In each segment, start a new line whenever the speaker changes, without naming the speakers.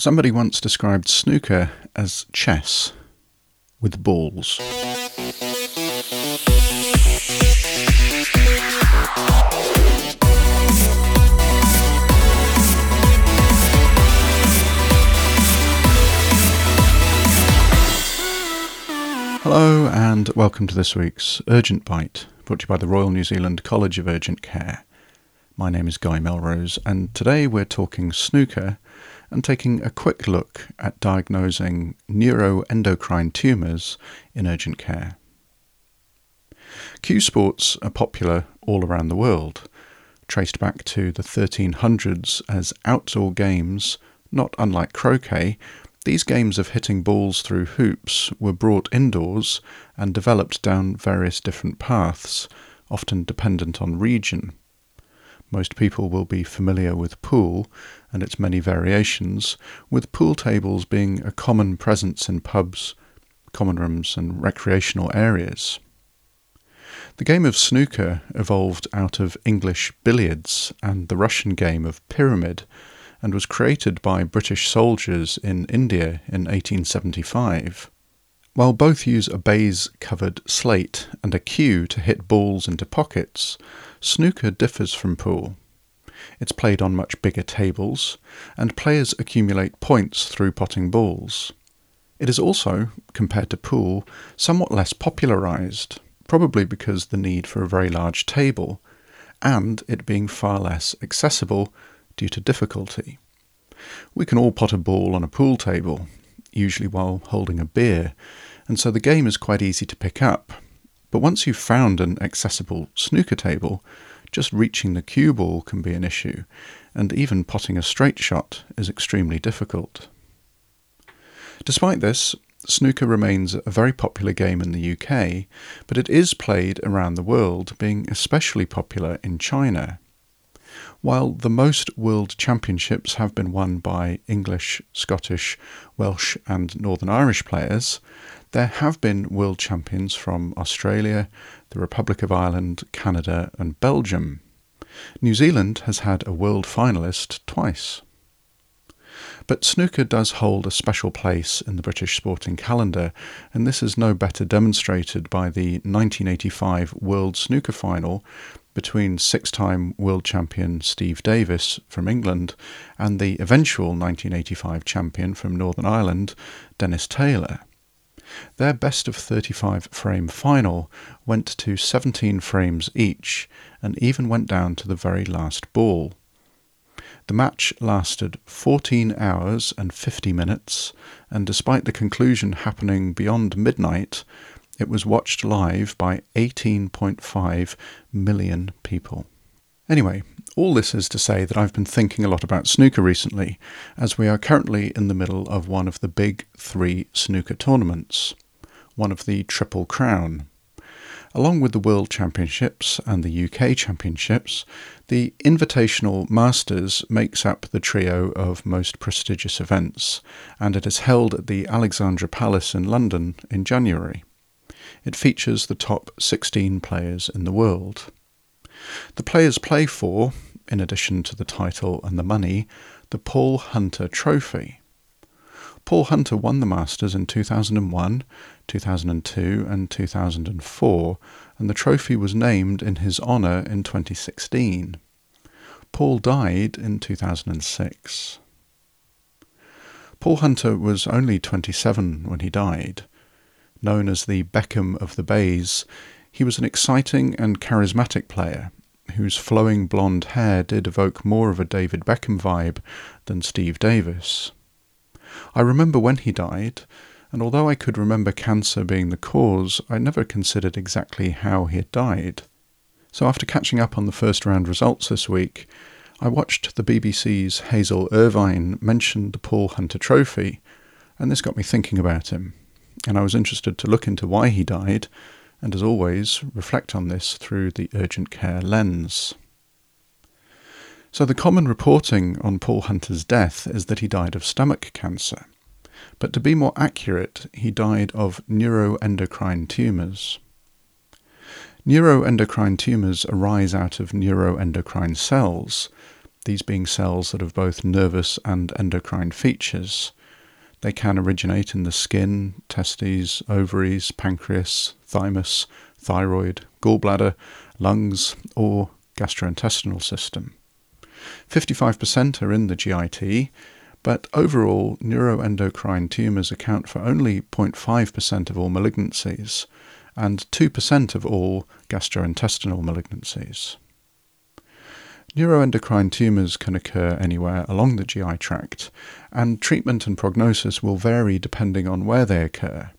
Somebody once described snooker as chess with balls. Hello, and welcome to this week's Urgent Bite, brought to you by the Royal New Zealand College of Urgent Care. My name is Guy Melrose, and today we're talking snooker and taking a quick look at diagnosing neuroendocrine tumours in urgent care. Cue sports are popular all around the world, traced back to the 1300s as outdoor games, not unlike croquet. These games of hitting balls through hoops were brought indoors and developed down various different paths, often dependent on region. Most people will be familiar with pool and its many variations, with pool tables being a common presence in pubs, common rooms, and recreational areas. The game of snooker evolved out of English billiards and the Russian game of pyramid and was created by British soldiers in India in 1875. While both use a baize covered slate and a cue to hit balls into pockets, snooker differs from pool. It's played on much bigger tables, and players accumulate points through potting balls. It is also, compared to pool, somewhat less popularised, probably because the need for a very large table, and it being far less accessible due to difficulty. We can all pot a ball on a pool table, usually while holding a beer, and so the game is quite easy to pick up. But once you've found an accessible snooker table, just reaching the cue ball can be an issue, and even potting a straight shot is extremely difficult. Despite this, snooker remains a very popular game in the UK, but it is played around the world, being especially popular in China. While the most world championships have been won by English, Scottish, Welsh, and Northern Irish players, there have been world champions from Australia, the Republic of Ireland, Canada, and Belgium. New Zealand has had a world finalist twice. But snooker does hold a special place in the British sporting calendar, and this is no better demonstrated by the 1985 World Snooker Final between six time world champion Steve Davis from England and the eventual 1985 champion from Northern Ireland, Dennis Taylor. Their best of 35 frame final went to 17 frames each and even went down to the very last ball. The match lasted 14 hours and 50 minutes, and despite the conclusion happening beyond midnight, it was watched live by 18.5 million people. Anyway, all this is to say that I've been thinking a lot about snooker recently, as we are currently in the middle of one of the big three snooker tournaments, one of the Triple Crown. Along with the World Championships and the UK Championships, the Invitational Masters makes up the trio of most prestigious events, and it is held at the Alexandra Palace in London in January. It features the top 16 players in the world. The players play for, in addition to the title and the money, the Paul Hunter Trophy. Paul Hunter won the Masters in 2001, 2002, and 2004, and the trophy was named in his honour in 2016. Paul died in 2006. Paul Hunter was only 27 when he died. Known as the Beckham of the Baize, he was an exciting and charismatic player whose flowing blonde hair did evoke more of a David Beckham vibe than Steve Davis. I remember when he died, and although I could remember cancer being the cause, I never considered exactly how he had died. So after catching up on the first round results this week, I watched the BBC's Hazel Irvine mention the Paul Hunter Trophy, and this got me thinking about him, and I was interested to look into why he died and as always, reflect on this through the urgent care lens. So, the common reporting on Paul Hunter's death is that he died of stomach cancer. But to be more accurate, he died of neuroendocrine tumours. Neuroendocrine tumours arise out of neuroendocrine cells, these being cells that have both nervous and endocrine features. They can originate in the skin, testes, ovaries, pancreas, thymus, thyroid, gallbladder, lungs, or gastrointestinal system. 55% are in the GIT, but overall, neuroendocrine tumours account for only 0.5% of all malignancies and 2% of all gastrointestinal malignancies. Neuroendocrine tumours can occur anywhere along the GI tract, and treatment and prognosis will vary depending on where they occur.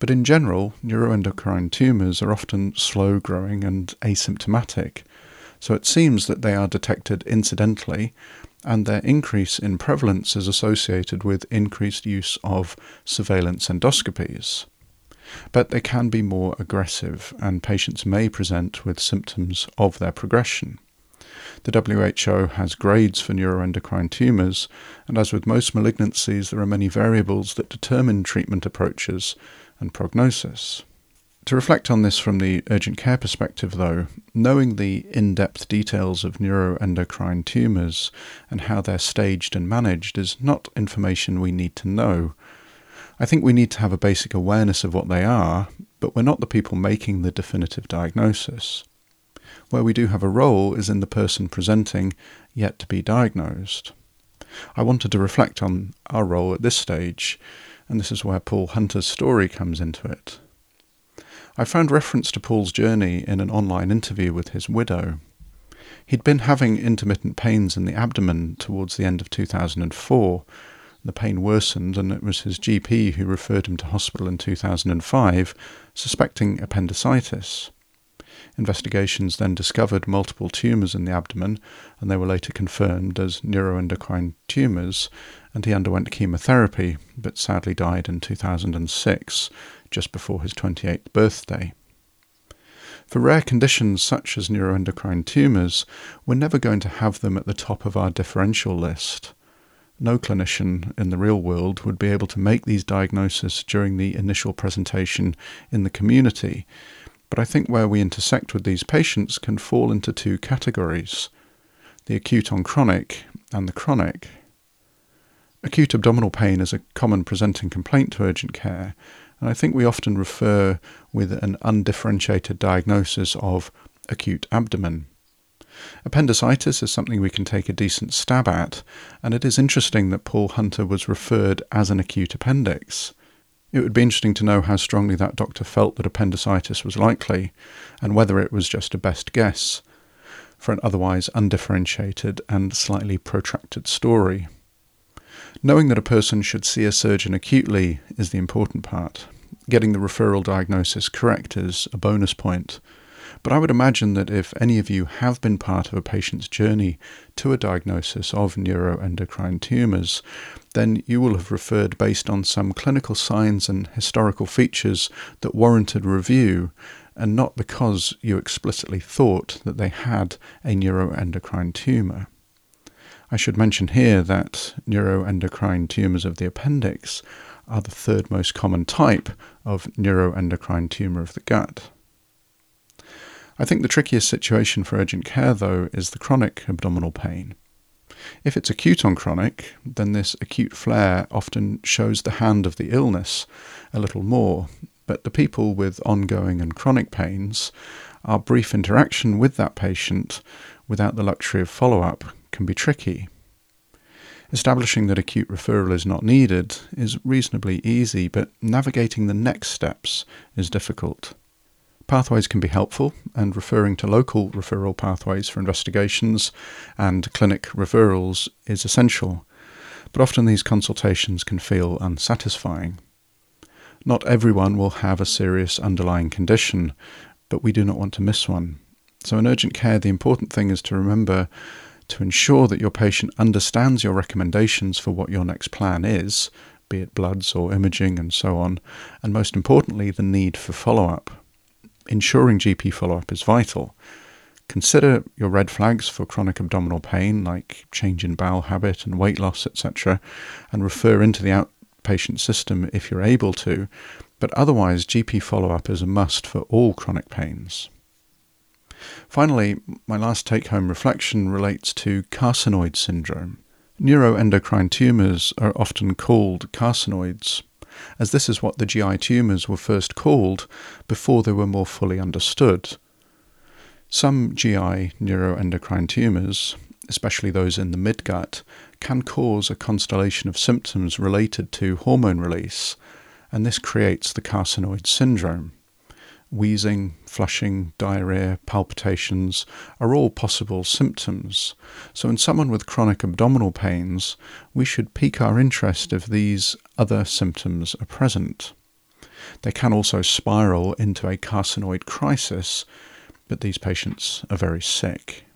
But in general, neuroendocrine tumours are often slow growing and asymptomatic, so it seems that they are detected incidentally, and their increase in prevalence is associated with increased use of surveillance endoscopies. But they can be more aggressive, and patients may present with symptoms of their progression. The WHO has grades for neuroendocrine tumours, and as with most malignancies, there are many variables that determine treatment approaches and prognosis. To reflect on this from the urgent care perspective, though, knowing the in depth details of neuroendocrine tumours and how they're staged and managed is not information we need to know. I think we need to have a basic awareness of what they are, but we're not the people making the definitive diagnosis. Where we do have a role is in the person presenting, yet to be diagnosed. I wanted to reflect on our role at this stage, and this is where Paul Hunter's story comes into it. I found reference to Paul's journey in an online interview with his widow. He'd been having intermittent pains in the abdomen towards the end of 2004. The pain worsened, and it was his GP who referred him to hospital in 2005, suspecting appendicitis. Investigations then discovered multiple tumours in the abdomen, and they were later confirmed as neuroendocrine tumours, and he underwent chemotherapy, but sadly died in 2006, just before his 28th birthday. For rare conditions such as neuroendocrine tumours, we're never going to have them at the top of our differential list. No clinician in the real world would be able to make these diagnoses during the initial presentation in the community, but I think where we intersect with these patients can fall into two categories the acute on chronic and the chronic. Acute abdominal pain is a common presenting complaint to urgent care, and I think we often refer with an undifferentiated diagnosis of acute abdomen. Appendicitis is something we can take a decent stab at, and it is interesting that Paul Hunter was referred as an acute appendix. It would be interesting to know how strongly that doctor felt that appendicitis was likely, and whether it was just a best guess for an otherwise undifferentiated and slightly protracted story. Knowing that a person should see a surgeon acutely is the important part. Getting the referral diagnosis correct is a bonus point. But I would imagine that if any of you have been part of a patient's journey to a diagnosis of neuroendocrine tumours, then you will have referred based on some clinical signs and historical features that warranted review, and not because you explicitly thought that they had a neuroendocrine tumour. I should mention here that neuroendocrine tumours of the appendix are the third most common type of neuroendocrine tumour of the gut. I think the trickiest situation for urgent care, though, is the chronic abdominal pain. If it's acute on chronic, then this acute flare often shows the hand of the illness a little more. But the people with ongoing and chronic pains, our brief interaction with that patient without the luxury of follow up can be tricky. Establishing that acute referral is not needed is reasonably easy, but navigating the next steps is difficult. Pathways can be helpful, and referring to local referral pathways for investigations and clinic referrals is essential, but often these consultations can feel unsatisfying. Not everyone will have a serious underlying condition, but we do not want to miss one. So, in urgent care, the important thing is to remember to ensure that your patient understands your recommendations for what your next plan is, be it bloods or imaging and so on, and most importantly, the need for follow up ensuring GP follow up is vital. Consider your red flags for chronic abdominal pain, like change in bowel habit and weight loss, etc., and refer into the outpatient system if you're able to, but otherwise, GP follow up is a must for all chronic pains. Finally, my last take home reflection relates to carcinoid syndrome. Neuroendocrine tumours are often called carcinoids, as this is what the GI tumours were first called before they were more fully understood. Some GI neuroendocrine tumours, especially those in the midgut, can cause a constellation of symptoms related to hormone release, and this creates the carcinoid syndrome. Wheezing, flushing, diarrhea, palpitations are all possible symptoms. So, in someone with chronic abdominal pains, we should pique our interest if these other symptoms are present. They can also spiral into a carcinoid crisis, but these patients are very sick.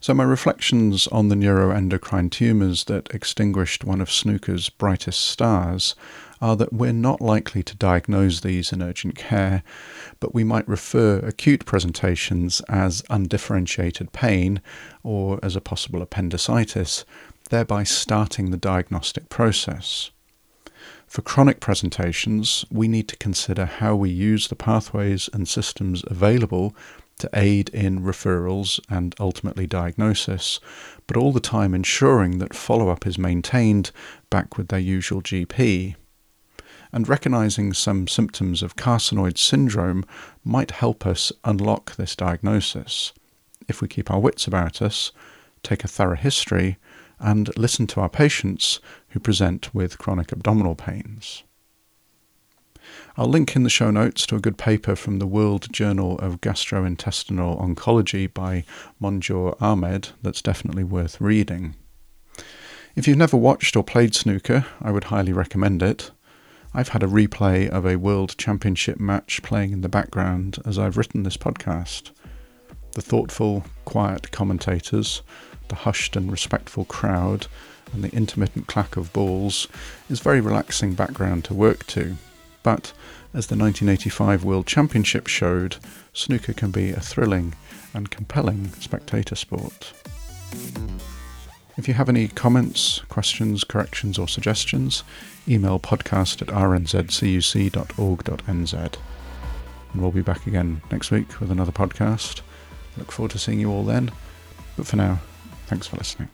So, my reflections on the neuroendocrine tumours that extinguished one of snooker's brightest stars are that we're not likely to diagnose these in urgent care, but we might refer acute presentations as undifferentiated pain or as a possible appendicitis, thereby starting the diagnostic process. For chronic presentations, we need to consider how we use the pathways and systems available to aid in referrals and ultimately diagnosis, but all the time ensuring that follow up is maintained back with their usual GP and recognizing some symptoms of carcinoid syndrome might help us unlock this diagnosis. If we keep our wits about us, take a thorough history, and listen to our patients who present with chronic abdominal pains. I'll link in the show notes to a good paper from the World Journal of Gastrointestinal Oncology by Monjur Ahmed that's definitely worth reading. If you've never watched or played snooker, I would highly recommend it. I've had a replay of a World Championship match playing in the background as I've written this podcast. The thoughtful, quiet commentators, the hushed and respectful crowd, and the intermittent clack of balls is very relaxing background to work to. But, as the 1985 World Championship showed, snooker can be a thrilling and compelling spectator sport. If you have any comments, questions, corrections, or suggestions, email podcast at rnzcuc.org.nz. And we'll be back again next week with another podcast. Look forward to seeing you all then. But for now, thanks for listening.